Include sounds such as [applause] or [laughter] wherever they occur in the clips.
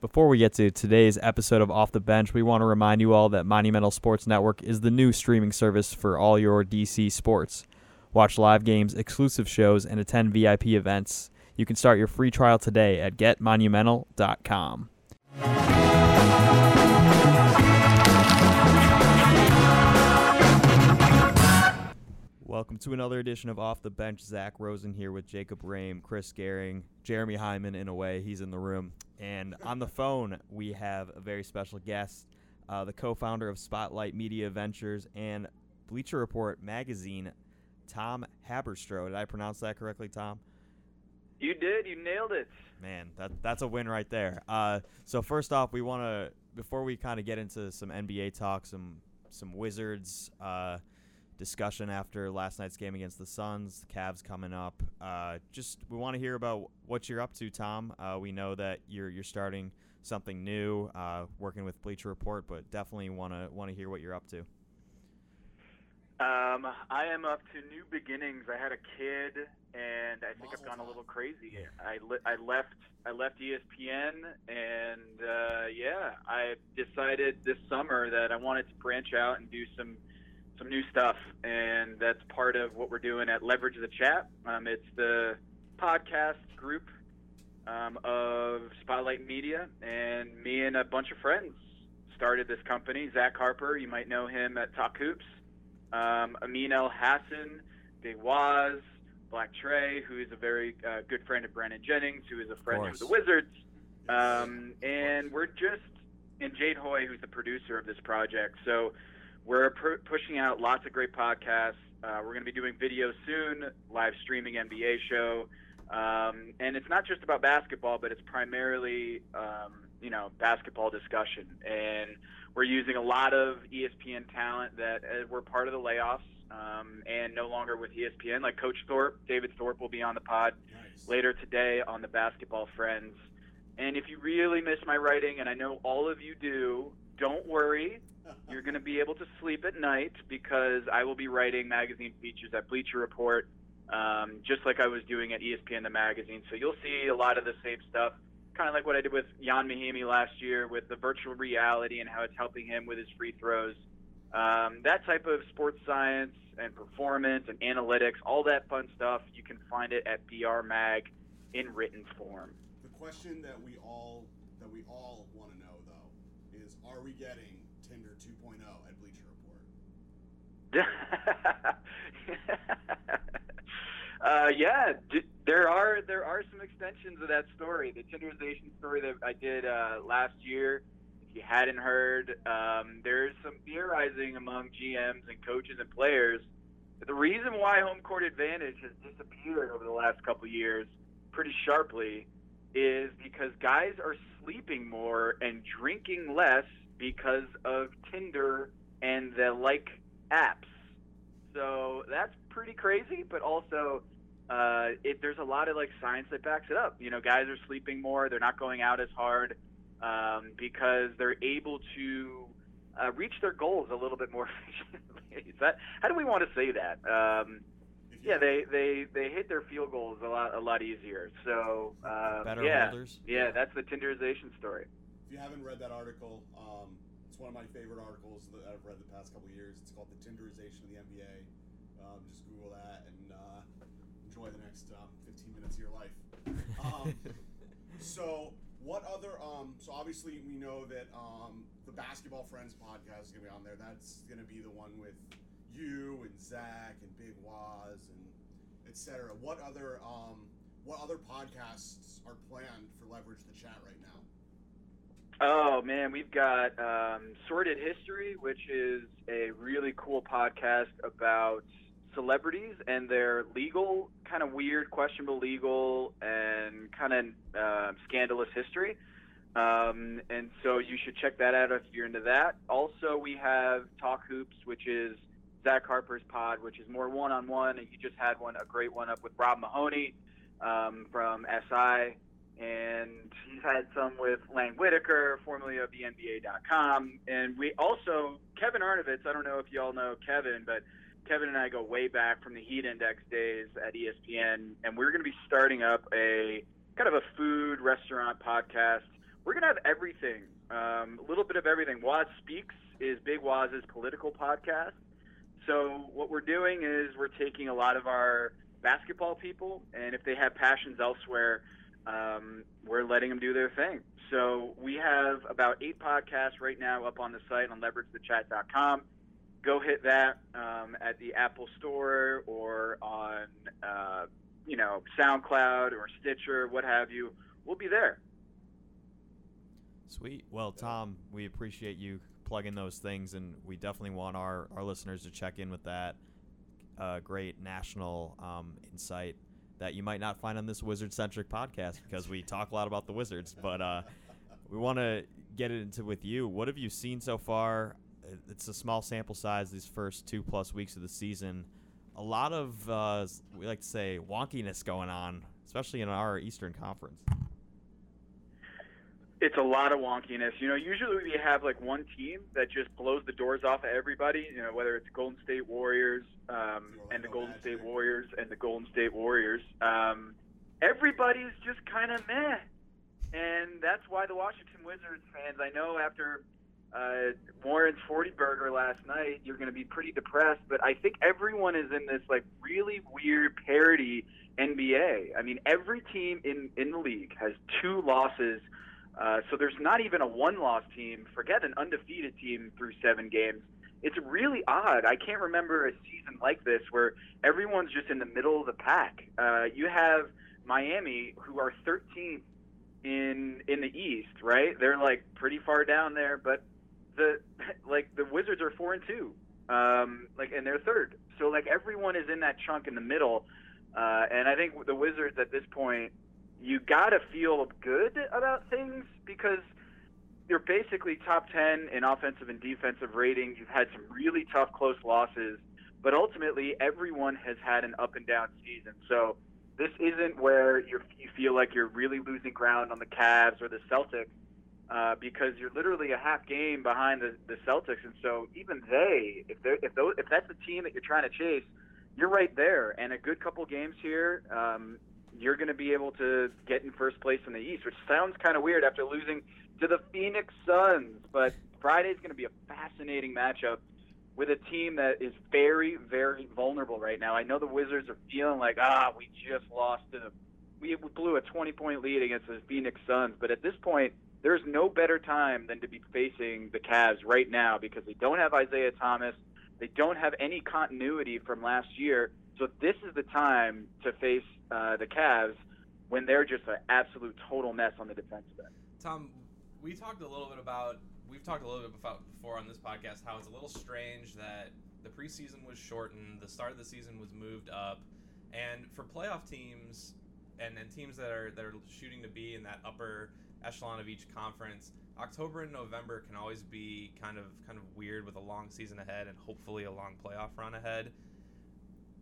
Before we get to today's episode of Off the Bench, we want to remind you all that Monumental Sports Network is the new streaming service for all your DC sports. Watch live games, exclusive shows, and attend VIP events. You can start your free trial today at getmonumental.com. Welcome to another edition of Off the Bench. Zach Rosen here with Jacob Rame, Chris Gehring, Jeremy Hyman. In a way, he's in the room, and on the phone we have a very special guest, uh, the co-founder of Spotlight Media Ventures and Bleacher Report magazine, Tom Haberstroh. Did I pronounce that correctly, Tom? You did. You nailed it. Man, that that's a win right there. Uh, so first off, we want to before we kind of get into some NBA talk, some some Wizards uh, discussion after last night's game against the Suns. The Cavs coming up. Uh, just we want to hear about what you're up to, Tom. Uh, we know that you're you're starting something new, uh, working with Bleacher Report, but definitely want to want to hear what you're up to. Um, I am up to new beginnings. I had a kid, and I think I've gone a little crazy. I, li- I left I left ESPN, and uh, yeah, I decided this summer that I wanted to branch out and do some some new stuff, and that's part of what we're doing at Leverage the Chat. Um, it's the podcast group um, of Spotlight Media, and me and a bunch of friends started this company. Zach Harper, you might know him at Talk Hoops um, Amin Elhassan, Big Waz, Black Trey, who is a very uh, good friend of Brandon Jennings, who is a friend of, course. the Wizards, um, and we're just and Jade Hoy, who's the producer of this project. So we're pr- pushing out lots of great podcasts. Uh, we're going to be doing video soon, live streaming NBA show, um, and it's not just about basketball, but it's primarily um, you know basketball discussion and we're using a lot of ESPN talent that uh, were part of the layoffs um, and no longer with ESPN. Like Coach Thorpe, David Thorpe will be on the pod Nice. later today on the Basketball Friends. And if you really miss my writing, and I know all of you do, don't worry. You're going to be able to sleep at night because I will be writing magazine features at Bleacher Report, um, just like I was doing at ESPN the magazine. So you'll see a lot of the same stuff kind of like what I did with Ian Mahinmi last year with the virtual reality and how it's helping him with his free throws. Um, that type of sports science and performance and analytics, all that fun stuff, you can find it at BR Mag in written form. The question that we all that we all want to know though is are we getting Tinder 2.0 at Bleacher Report? [laughs] uh, yeah, d- there are there are some extensions of that story. The Tinderization story that I did uh, last year. If you hadn't heard, um, there's some theorizing among GMs and coaches and players. that The reason why home court advantage has disappeared over the last couple years, pretty sharply, is because guys are sleeping more and drinking less because of Tinder and the like apps. So that's pretty crazy, but also uh, it, there's a lot of like science that backs it up. You know, guys are sleeping more; they're not going out as hard um, because they're able to uh, reach their goals a little bit more [laughs] efficiently. Is that how do we want to say that? Um, yeah, they, they, they hit their field goals a lot a lot easier. So uh, Better yeah, holders. yeah, that's the Tinderization story. If you haven't read that article, um, it's one of my favorite articles that I've read the past couple of years. It's called "The Tinderization of the NBA." Um, just Google that and uh, enjoy the next um, 15 minutes of your life. Um, [laughs] so, what other? Um, so obviously, we know that um, the Basketball Friends podcast is gonna be on there. That's gonna be the one with you and Zach and Big Waz and etc. What other? Um, what other podcasts are planned for Leverage the Chat right now? Oh man, we've got um, Sordid History, which is a really cool podcast about celebrities and their legal, kind of weird, questionable legal and kind of uh, scandalous history. Um, and so you should check that out if you're into that. Also, we have Talk Hoops, which is Zach Harper's pod, which is more one-on-one, and you just had one, a great one up with Rob Mahoney um, from SI and he's had some with Lang Whitaker, formerly of the NBA.com. And we also, Kevin Arnovitz, I don't know if you all know Kevin, but Kevin and I go way back from the Heat Index days at ESPN, and we're going to be starting up a kind of a food restaurant podcast. We're we're gonna have everything, um, a little bit of everything. Waz Speaks is Big Waz's political podcast. So what we're doing is we're taking a lot of our basketball people, and if they have passions elsewhere, um, we're letting them do their thing. So we have about eight podcasts right now up on the site on leveragethechat.com. Go hit that um, at the Apple Store or on, uh, you know, SoundCloud or Stitcher, what have you. We'll be there. Sweet. Well, Tom, we appreciate you plugging those things, and we definitely want our, our listeners to check in with that uh, great national um, insight that you might not find on this wizard centric podcast because we talk a lot about the Wizards. But uh, we want to get it into with you. What have you seen so far? It's a small sample size these first two plus weeks of the season. A lot of, uh, we like to say, wonkiness going on, especially in our Eastern Conference it's a lot of wonkiness. You know, usually we have like one team that just blows the doors off of everybody. You know, whether it's Golden State Warriors um, and the Golden State Warriors and the Golden State Warriors. Um, everybody's just kind of meh, and that's why the Washington Wizards fans. I know after uh, Warren's 40 burger last night, you're going to be pretty depressed. But I think everyone is in this like really weird parody NBA. I mean, every team in in the league has two losses uh, so there's not even a one-loss team. Forget an undefeated team through seven games. It's really odd. I can't remember a season like this where everyone's just in the middle of the pack. Uh, you have Miami, who are 13th in in the East, right? They're like pretty far down there, but the [laughs] like the Wizards are four and two, um, like and they're third. So like everyone is in that chunk in the middle, uh, and I think the Wizards at this point you got to feel good about things because you're basically top 10 in offensive and defensive rating. You've had some really tough close losses, but ultimately everyone has had an up and down season. So this isn't where you you feel like you're really losing ground on the Cavs or the Celtics uh, because you're literally a half game behind the, the Celtics, and so even they, if they if those, if that's the team that you're trying to chase, you're right there. And a good couple games here, um, you're going to be able to get in first place in the East, which sounds kind of weird after losing to the Phoenix Suns. But Friday's going to be a fascinating matchup with a team that is very, very vulnerable right now. I know the Wizards are feeling like, ah, we just lost to the, we blew a 20 point lead against the Phoenix Suns. But at this point, there's no better time than to be facing the Cavs right now because they don't have Isaiah Thomas. They don't have any continuity from last year. So this is the time to face uh, the Cavs when they're just an absolute total mess on the defensive end. Tom, we talked a little bit about we've talked a little bit about before on this podcast how it's a little strange that the preseason was shortened, the start of the season was moved up, and for playoff teams and, and teams that are that are shooting to be in that upper echelon of each conference, October and November can always be kind of kind of weird with a long season ahead and hopefully a long playoff run ahead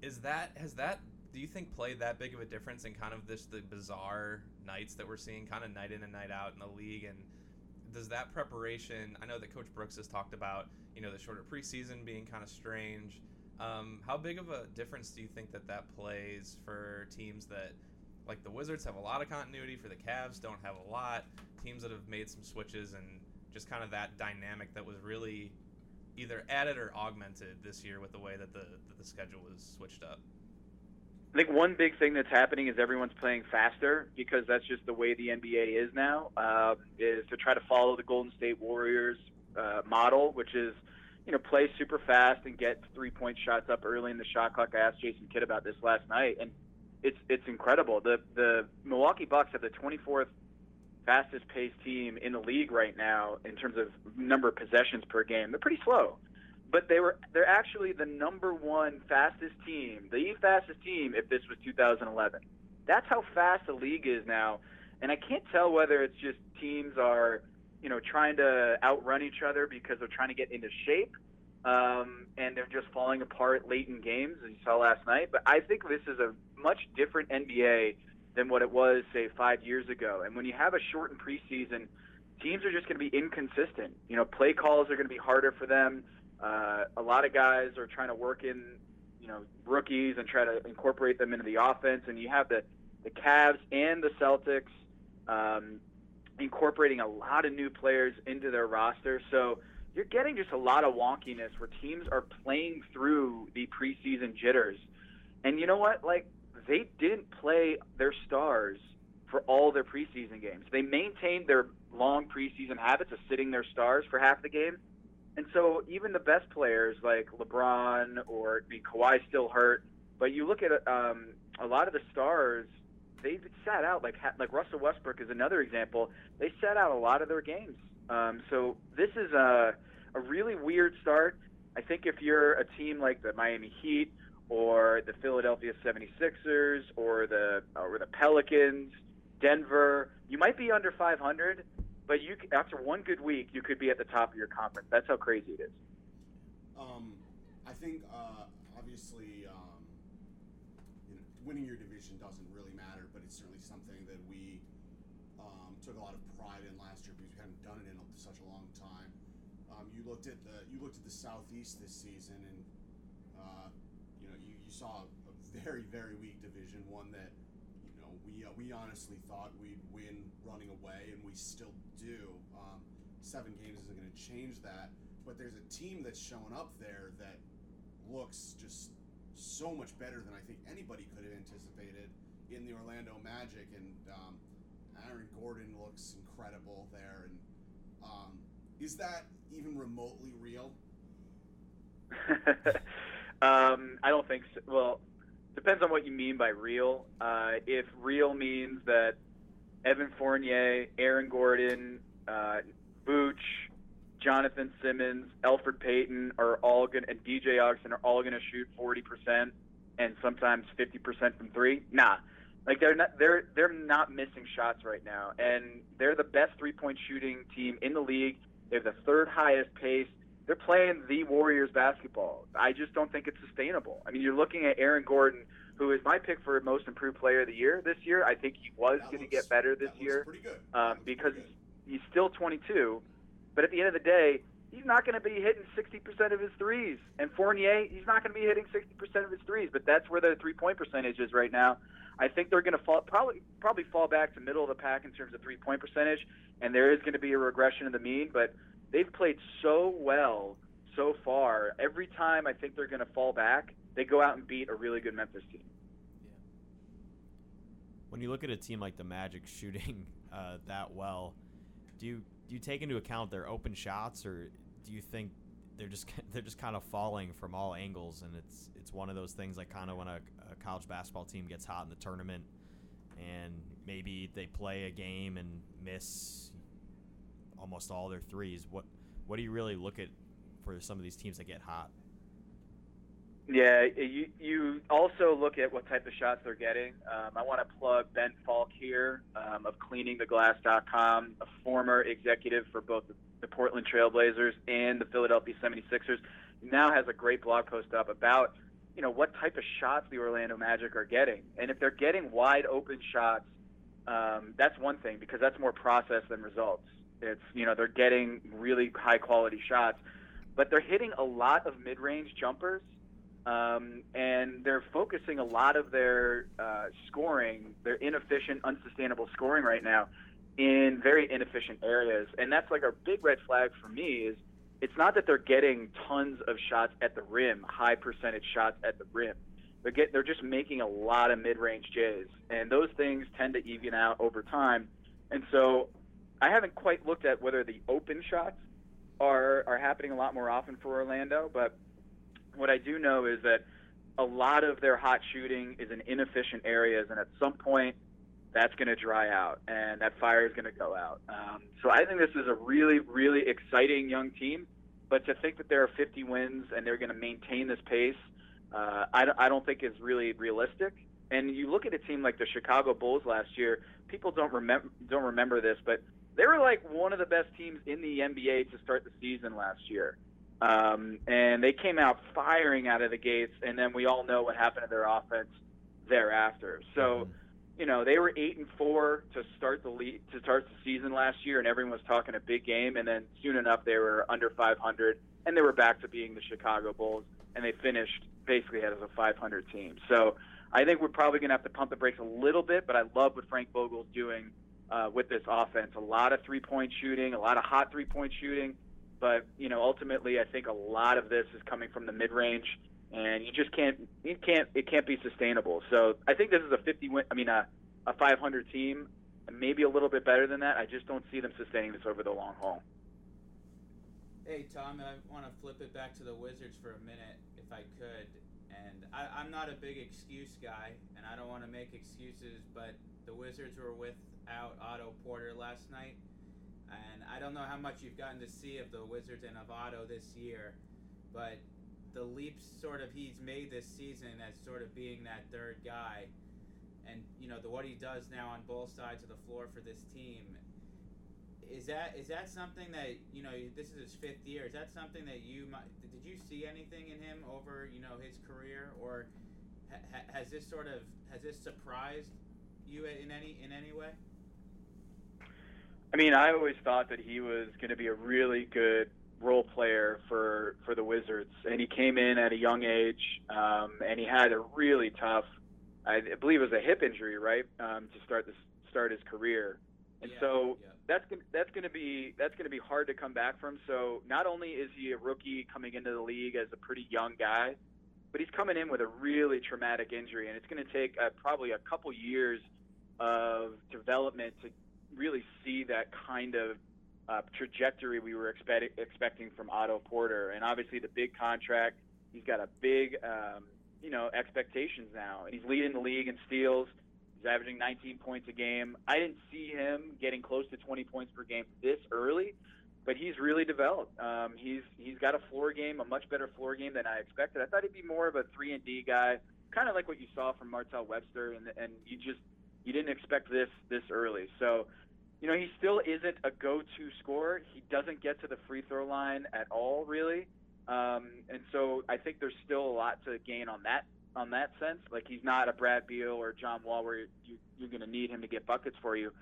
is that has that do you think played that big of a difference in kind of this the bizarre nights that we're seeing kind of night in and night out in the league? And does that preparation i know that coach brooks has talked about you know the shorter preseason being kind of strange. Um, how big of a difference do you think that that plays for teams that like the wizards have a lot of continuity for the Cavs don't have a lot teams that have made some switches and just kind of that dynamic that was really either added or augmented this year with the way that the that the schedule was switched up? I think one big thing that's happening is everyone's playing faster because that's just the way the NBA is now. Uh, is to try to follow the Golden State Warriors uh, model, which is you know play super fast and get three point shots up early in the shot clock. I asked Jason Kidd about this last night, and it's it's incredible. The the Milwaukee Bucks have the 24th fastest paced team in the league right now in terms of number of possessions per game. They're pretty slow, but they were they're actually the number one fastest team, the fastest team if this was 2011. That's how fast the league is now, and I can't tell whether it's just teams are you know trying to outrun each other because they're trying to get into shape. Um, and they're just falling apart late in games, as you saw last night. But I think this is a much different NBA than what it was, say, five years ago. And when you have a shortened preseason, teams are just going to be inconsistent. You know, play calls are going to be harder for them. Uh, a lot of guys are trying to work in, you know, rookies and try to incorporate them into the offense. And you have the the Cavs and the Celtics. Um, incorporating a lot of new players into their roster. So you're getting just a lot of wonkiness where teams are playing through the preseason jitters. And you know what? Like they didn't play their stars for all their preseason games. They maintained their long preseason habits of sitting their stars for half the game. And so even the best players like LeBron or I mean, Kawhi still hurt, but you look at um, a lot of the stars, they've sat out. Like like Russell Westbrook is another example. They sat out a lot of their games. Um, so this is a a really weird start. I think if you're a team like the Miami Heat or the Philadelphia 76ers or the or the Pelicans, Denver, you might be under 500, but you after one good week, you could be at the top of your conference. That's how crazy it is. Um, I think uh, obviously um, you know, winning your division doesn't really matter, but it's certainly something that we um, took a lot of pride in last year because we hadn't done it in such a long time. Um, you looked at the you looked at the Southeast this season, and uh, you saw a very very weak division, one that you know we uh, we honestly thought we'd win running away, and we still do. Um, seven games isn't going to change that, but there's a team that's showing up there that looks just so much better than I think anybody could have anticipated in the Orlando Magic, and um, Aaron Gordon looks incredible there, and um, is that even remotely real? [laughs] um, I don't think so. Well, depends on what you mean by real. Uh, if real means that Evan Fournier, Aaron Gordon, uh, Vooch, Jonathan Simmons, Elfrid Payton are all going and DJ Augustin are all going to shoot 40% and sometimes 50% from three. Nah, like they're not they're they're not missing shots right now, and they're the best three point shooting team in the league. They have the third highest pace. They're playing the Warriors basketball. I just don't think it's sustainable. I mean, you're looking at Aaron Gordon, who is my pick for most improved player of the year this year. I think he was going to get better this year um, because he's still 22. But at the end of the day, he's not going to be hitting 60% of his threes. And Fournier, he's not going to be hitting 60% of his threes. But that's where the three-point percentage is right now. I think they're going to fall probably probably fall back to middle of the pack in terms of three-point percentage, and there is going to be a regression in the mean. But they've played so well so far. Every time I think they're going to fall back, they go out and beat a really good Memphis team. Yeah. When you look at a team like the Magic [laughs] shooting uh, that well, do you do you take into account their open shots, or do you think they're just [laughs] they're just kind of falling from all angles, and it's it's one of those things like kind of when a, a college basketball team gets hot in the tournament, and maybe they play a game and miss almost all their threes. What what do you really look at for some of these teams that get hot? Yeah, you you also look at what type of shots they're getting. Um, I want to plug Ben Falk here um, of CleaningTheGlass.com, a former executive for both the Portland Trailblazers and the Philadelphia 76ers. He now has a great blog post up about you know what type of shots the Orlando Magic are getting, and if they're getting wide open shots, um, that's one thing because that's more process than results. It's you know they're getting really high quality shots, but they're hitting a lot of mid range jumpers um, and they're focusing a lot of their uh, scoring, their inefficient, unsustainable scoring right now, in very inefficient areas. And that's like a big red flag for me. Is it's not that they're getting tons of shots at the rim, high percentage shots at the rim. They're get they're just making a lot of mid-range J's, and those things tend to even out over time. And so, I haven't quite looked at whether the open shots are are happening a lot more often for Orlando, but what I do know is that a lot of their hot shooting is in inefficient areas, and at some point, that's going to dry out, and that fire is going to go out. Um, so I think this is a really, really exciting young team. But to think that there are 50 wins and they're going to maintain this pace, uh, I, I don't think is really realistic. And you look at a team like the Chicago Bulls last year. People don't remember don't remember this, but they were like one of the best teams in the NBA to start the season last year. Um, and they came out firing out of the gates, and then we all know what happened to their offense thereafter. So, mm-hmm. you know, they were eight and four to start the lead, to start the season last year, and everyone was talking a big game. And then soon enough, they were under 500, and they were back to being the Chicago Bulls, and they finished basically as a 500 team. So, I think we're probably going to have to pump the brakes a little bit, but I love what Frank Vogel's doing uh, with this offense. A lot of three point shooting, a lot of hot three point shooting, but you know ultimately I think a lot of this is coming from the mid range, and you just can't you can't it can't be sustainable. So I think this is a 50 win. I mean a a 500 team, maybe a little bit better than that. I just don't see them sustaining this over the long haul. Hey Tom, I want to flip it back to the Wizards for a minute, if I could. And I, I'm not a big excuse guy, and I don't want to make excuses, but the Wizards were without Otto Porter last night, and I don't know how much you've gotten to see of the Wizards and of Otto this year, but the leaps sort of he's made this season as sort of being that third guy, and you know the what he does now on both sides of the floor for this team is that is that something that you know this is his fifth year is that something that you might did you see anything in him over you know his career? Or ha, has this sort of has this surprised you in any in any way I mean, I always thought that he was going to be a really good role player for for the Wizards, and he came in at a young age, um, and he had a really tough, I believe it was a hip injury, right, um, to start this start his career, and Yeah, so yeah. that's gonna, that's going to be that's going to be hard to come back from. So not only is he a rookie coming into the league as a pretty young guy, but he's coming in with a really traumatic injury, and it's going to take uh, probably a couple years of development to really see that kind of uh, trajectory we were expect- expecting from Otto Porter. And obviously, the big contract, he's got a big, um, you know, expectations now, and he's leading the league in steals. He's averaging 19 points a game. I didn't see him getting close to 20 points per game this early, but he's really developed. Um, he's he's got a floor game, a much better floor game than I expected. I thought he'd be more of a three and D guy, kind of like what you saw from Martell Webster, and and you just you didn't expect this this early. So, you know, he still isn't a go-to scorer. He doesn't get to the free throw line at all, really. Um, and so I think there's still a lot to gain on that on that sense. Like he's not a Brad Beal or John Wall where you, you're going to need him to get buckets for you.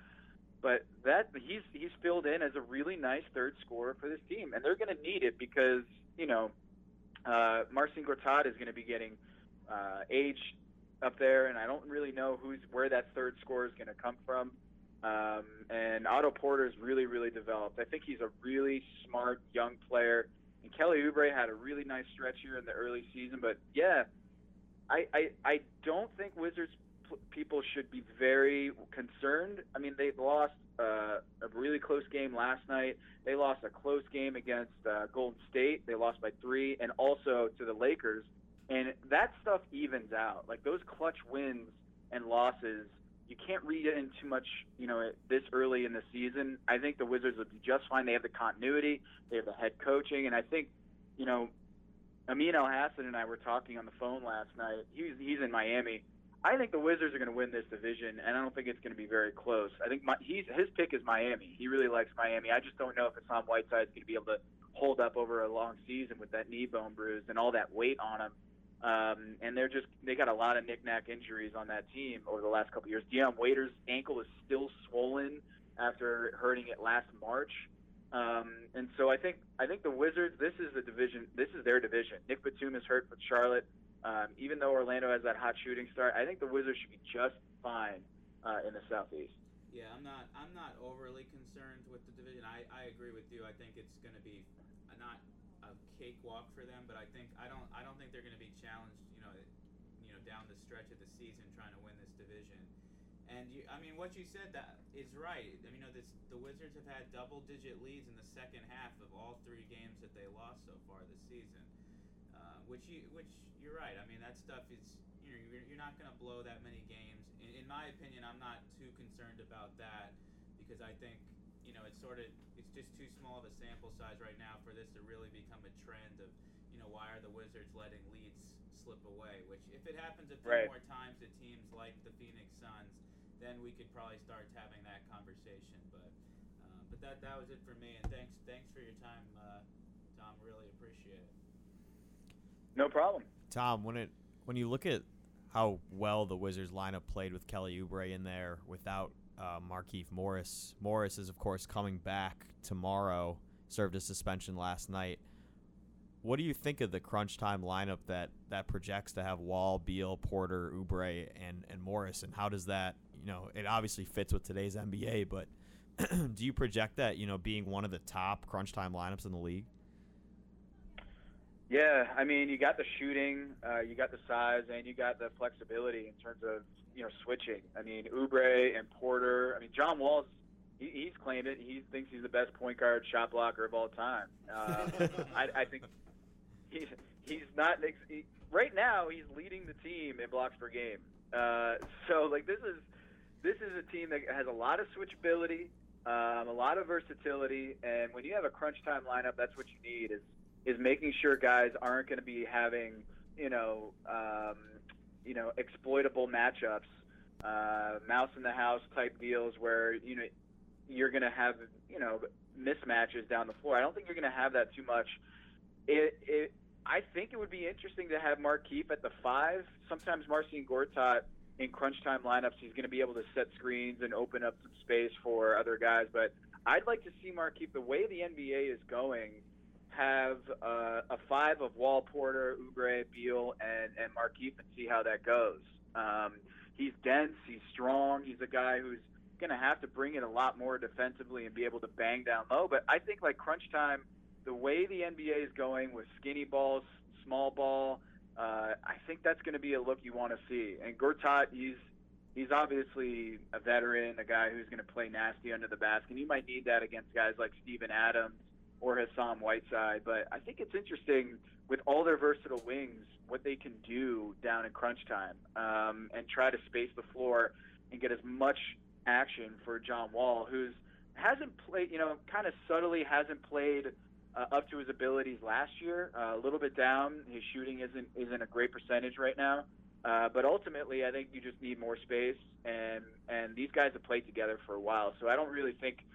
But that he's he's filled in as a really nice third scorer for this team, and they're going to need it because you know uh, Marcin Gortat is going to be getting uh, age up there, and I don't really know who's where that third score is going to come from. Um, and Otto Porter's really, really developed. I think he's a really smart young player. And Kelly Oubre had a really nice stretch here in the early season. But yeah, I I, I don't think Wizards people should be very concerned. I mean, they lost uh, a really close game last night. They lost a close game against uh, Golden State. They lost by three, and also to the Lakers. And that stuff evens out. Like those clutch wins and losses, you can't read in too much, you know, this early in the season. I think the Wizards would be just fine. They have the continuity, they have the head coaching, and I think, you know, Amin Elhassan and I were talking on the phone last night. He's he's in Miami. I think the Wizards are going to win this division, and I don't think it's going to be very close. I think my, he's his pick is Miami. He really likes Miami. I just don't know if Hassan Whiteside is going to be able to hold up over a long season with that knee bone bruise and all that weight on him. Um, and they're just they got a lot of knick-knack injuries on that team over the last couple years. Dion Waiters' ankle is still swollen after hurting it last March. Um, and so I think I think the Wizards. This is the division. This is their division. Nick Batum is hurt for Charlotte. Um, even though Orlando has that hot shooting start, I think the Wizards should be just fine uh, in the Southeast. Yeah, I'm not. I'm not overly concerned with the division. I, I agree with you. I think it's going to be not a cakewalk for them, but I think I don't I don't think they're going to be challenged. You know, you know, down the stretch of the season trying to win this division. And you, I mean, what you said that is right. I mean, you know, this the Wizards have had double-digit leads in the second half of all three games that they lost so far this season. Uh, which you, which you're right. I mean, that stuff is you know you're, not going to blow that many games. In my opinion, I'm not too concerned about that because I think you know it's sort of it's just too small of a sample size right now for this to really become a trend of you know why are the Wizards letting leads slip away? Which if it happens a few Right. more times to teams like the Phoenix Suns, then we could probably start having that conversation. But uh, but that that was it for me. And thanks thanks for your time, uh, Tom. Really appreciate it. No problem. Tom, when it when you look at how well the Wizards lineup played with Kelly Oubre in there without uh, Markieff Morris, Morris is of course coming back tomorrow. Served a suspension last night. What do you think of the crunch time lineup that that projects to have Wall, Beal, Porter, Oubre, and and Morris, and how does that you know, it obviously fits with today's NBA, but [clears throat] do you project that, you know, being one of the top crunch time lineups in the league? Yeah, I mean, you got the shooting, uh, you got the size, and you got the flexibility in terms of you know switching. I mean, Oubre and Porter. I mean, John Wall's he, he's claimed it. He thinks he's the best point guard shot blocker of all time. Uh, [laughs] I, I think he's he's not he, right now. He's leading the team in blocks per game. Uh, so like this is this is a team that has a lot of switchability, um, a lot of versatility, and when you have a crunch time lineup, that's what you need is is making sure guys aren't going to be having you know um, you know exploitable matchups, uh, mouse in the house type deals where you know you're going to have you know mismatches down the floor. I don't think you're going to have that too much. It, it I think it would be interesting to have Markieff at the five. Sometimes Marcin Gortat in crunch time lineups, he's going to be able to set screens and open up some space for other guys. But I'd like to see Markieff the way the NBA is going have uh, a five of Wall, Porter, Oubre, Beal, and and Markieff, and see how that goes. Um, he's dense, he's strong, he's a guy who's going to have to bring it a lot more defensively and be able to bang down low. But I think like crunch time, the way the NBA is going with skinny balls, small ball, uh, I think that's going to be a look you want to see. And Gortat, he's he's obviously a veteran, a guy who's going to play nasty under the basket. You might need that against guys like Steven Adams or Hassan Whiteside. But I think it's interesting with all their versatile wings what they can do down in crunch time um, and try to space the floor and get as much action for John Wall, who's hasn't played, you know, kind of subtly hasn't played uh, up to his abilities last year. Uh, a little bit down. His shooting isn't isn't a great percentage right now. Uh, but ultimately, I think you just need more space, and and these guys have played together for a while, so I don't really think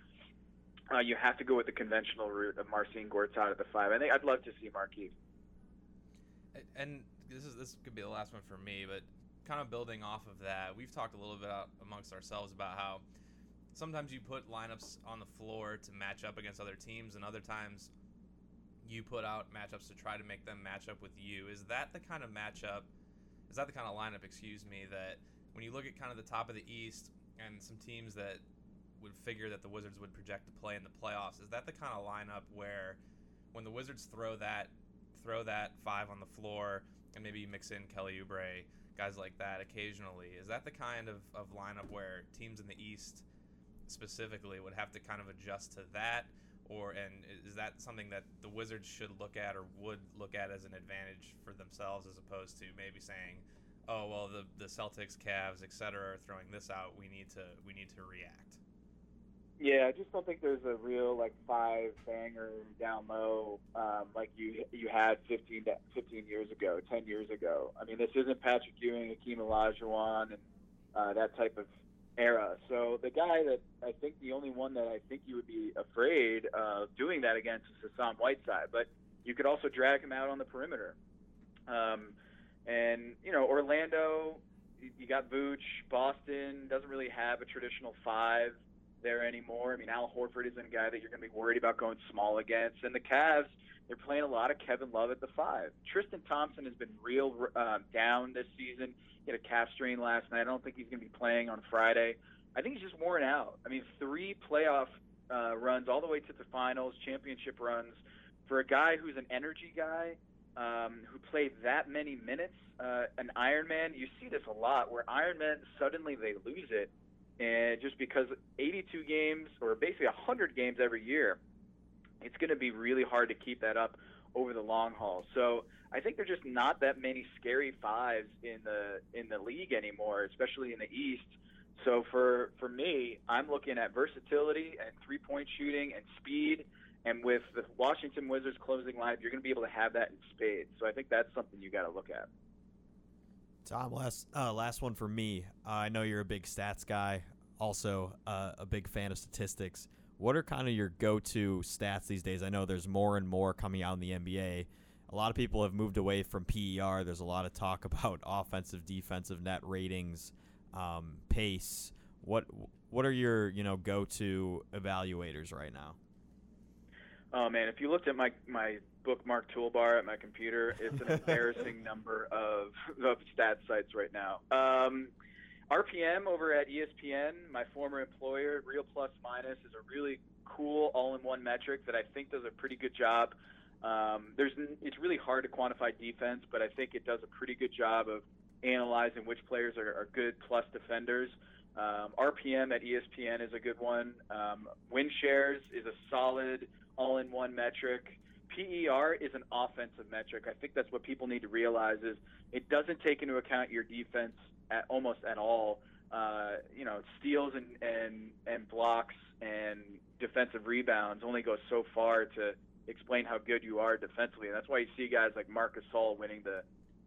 uh, you have to go with the conventional route of Marcin Gortat at the five. I think I'd love to see Markieff. And this is this could be the last one for me, but kind of building off of that, we've talked a little bit amongst ourselves about how sometimes you put lineups on the floor to match up against other teams, and other times you put out matchups to try to make them match up with you. Is that the kind of matchup? Is that the kind of lineup? Excuse me. That when you look at kind of the top of the East and some teams that would figure that the Wizards would project to play in the playoffs. Is that the kind of lineup where when the Wizards throw that throw that five on the floor and maybe mix in Kelly Oubre, guys like that occasionally, is that the kind of, of lineup where teams in the East specifically would have to kind of adjust to that? Or and is that something that the Wizards should look at or would look at as an advantage for themselves as opposed to maybe saying, oh well the, the Celtics, Cavs, etc. are throwing this out, we need to we need to react. Yeah, I just don't think there's a real like five banger down low um, like you you had 15, 15 years ago, 10 years ago. I mean, this isn't Patrick Ewing, Hakeem Olajuwon, and uh, that type of era. So the guy that I think the only one that I think you would be afraid of doing that against is Hassan Whiteside, but you could also drag him out on the perimeter. Um, and you know, Orlando, you got Vooch. Boston doesn't really have a traditional five there anymore. I mean, Al Horford isn't a guy that you're going to be worried about going small against. And the Cavs, they're playing a lot of Kevin Love at the five. Tristan Thompson has been real um, down this season. He had a calf strain last night. I don't think he's going to be playing on Friday. I think he's just worn out. I mean, three playoff uh, runs all the way to the finals, championship runs for a guy who's an energy guy um, who played that many minutes. Uh, an Ironman, you see this a lot where Ironman suddenly they lose it and just because 82 games or basically 100 games every year, it's going to be really hard to keep that up over the long haul. So I think there's just not that many scary fives in the in the league anymore, especially in the East. So for for me, I'm looking at versatility and three point shooting and speed. And with the Washington Wizards closing line, you're going to be able to have that in spades. So I think that's something you got to look at. Tom, last uh, last one for me. Uh, I know you're a big stats guy, also uh, a big fan of statistics. What are kind of your go-to stats these days? I know there's more and more coming out in the NBA. A lot of people have moved away from PER. There's a lot of talk [laughs] about offensive, defensive net ratings, um, pace. What what are your you know go-to evaluators right now? Oh man, if you looked at my my bookmark toolbar at my computer, it's an [laughs] embarrassing number of of stat sites right now. Um, RPM over at ESPN, my former employer, Real Plus Minus, is a really cool all-in-one metric that I think does a pretty good job. Um, there's it's really hard to quantify defense, but I think it does a pretty good job of analyzing which players are, are good plus defenders. Um, RPM at ESPN is a good one. Um, win shares is a solid all-in-one metric. PER is an offensive metric. I think that's what people need to realize is it doesn't take into account your defense at almost at all. Uh, you know, steals and, and and blocks and defensive rebounds only go so far to explain how good you are defensively. And that's why you see guys like Marc Gasol winning the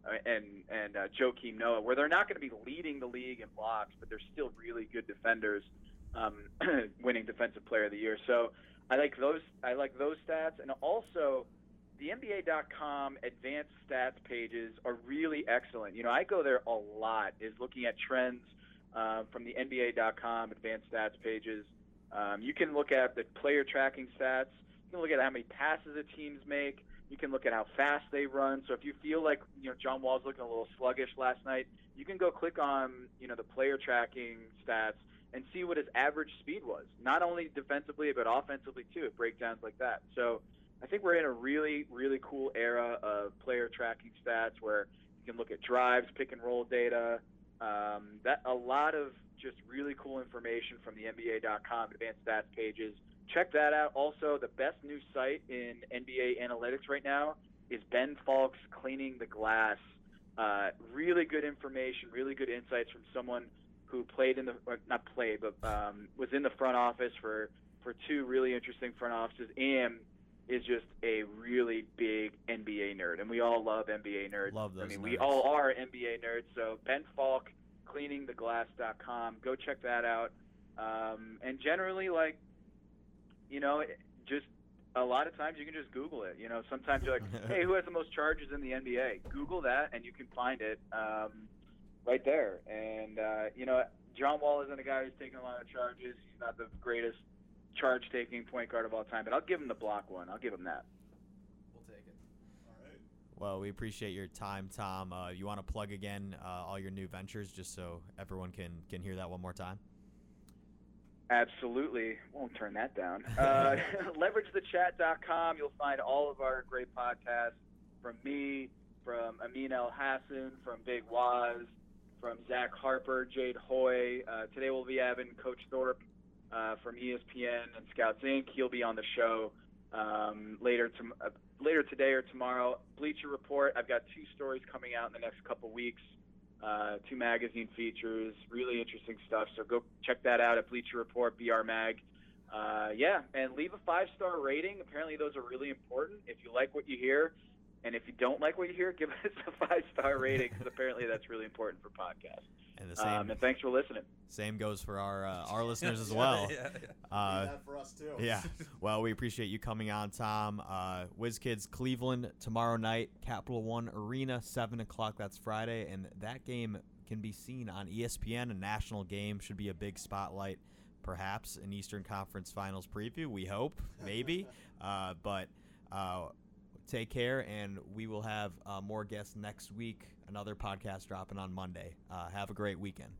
uh, and and uh, Joakim Noah, where they're not going to be leading the league in blocks, but they're still really good defenders, um, [clears throat] winning Defensive Player of the Year. So I like those. I like those stats, and also the NBA.com advanced stats pages are really excellent. You know, I go there a lot. Is looking at trends uh, from the NBA.com advanced stats pages. Um, you can look at the player tracking stats. You can look at how many passes the teams make. You can look at how fast they run. So if you feel like you know John Wall's looking a little sluggish last night, you can go click on you know the player tracking stats and see what his average speed was. Not only defensively but offensively too. It breakdowns like that. So I think we're in a really really cool era of player tracking stats where you can look at drives, pick and roll data. Um, that a lot of just really cool information from the NBA.com advanced stats pages check that out. Also, the best new site in NBA analytics right now is Ben Falk's Cleaning the Glass. Uh, really good information, really good insights from someone who played in the not played, but um, was in the front office for for two really interesting front offices, and is just a really big NBA nerd, and we all love NBA nerds. Love those I mean, nerds. we all are NBA nerds. So Ben Falk, cleaningtheglass.com. Go check that out. Um, and generally, like you know, just a lot of times you can just Google it. You know, sometimes you're like, [laughs] hey, who has the most charges in the NBA? Google that, and you can find it um, right there. And uh, you know, John Wall isn't a guy who's taking a lot of charges. He's not the greatest charge-taking point guard of all time, but I'll give him the block one. I'll give him that. We'll take it. All right. Well, we appreciate your time, Tom. Uh, you want to plug again uh, all your new ventures, just so everyone can can hear that one more time. Absolutely. Won't turn that down. Uh, [laughs] [laughs] leveragethechat.com. You'll find all of our great podcasts from me, from Amin Elhassan, from Big Waz, from Zach Harper, Jade Hoy. Uh, today we'll be having Coach Thorpe uh, from ESPN and Scouts Inc. He'll be on the show um, later to, uh, later today or tomorrow. Bleacher Report. I've got two stories coming out in the next couple weeks uh, two magazine features, really interesting stuff. So go check that out at Bleacher Report, BR Mag. Uh, yeah, and leave a five star rating. Apparently, those are really important. If you like what you hear, and if you don't like what you hear, [laughs] give us a five star rating because apparently that's really important for podcasts. And the same Um, and thanks for listening. same goes for our uh, our [laughs] listeners as well. yeah, yeah. Uh, that for us too. yeah. [laughs] Well, we appreciate you coming on, Tom. Uh, WizKids Cleveland tomorrow night, Capital One Arena, seven o'clock. That's Friday, and that game can be seen on ESPN. A national game should be a big spotlight, perhaps an Eastern Conference Finals preview. We hope, maybe. [laughs] uh, but uh, take care, and we will have uh, more guests next week. Another podcast dropping on Monday. Uh, have a great weekend.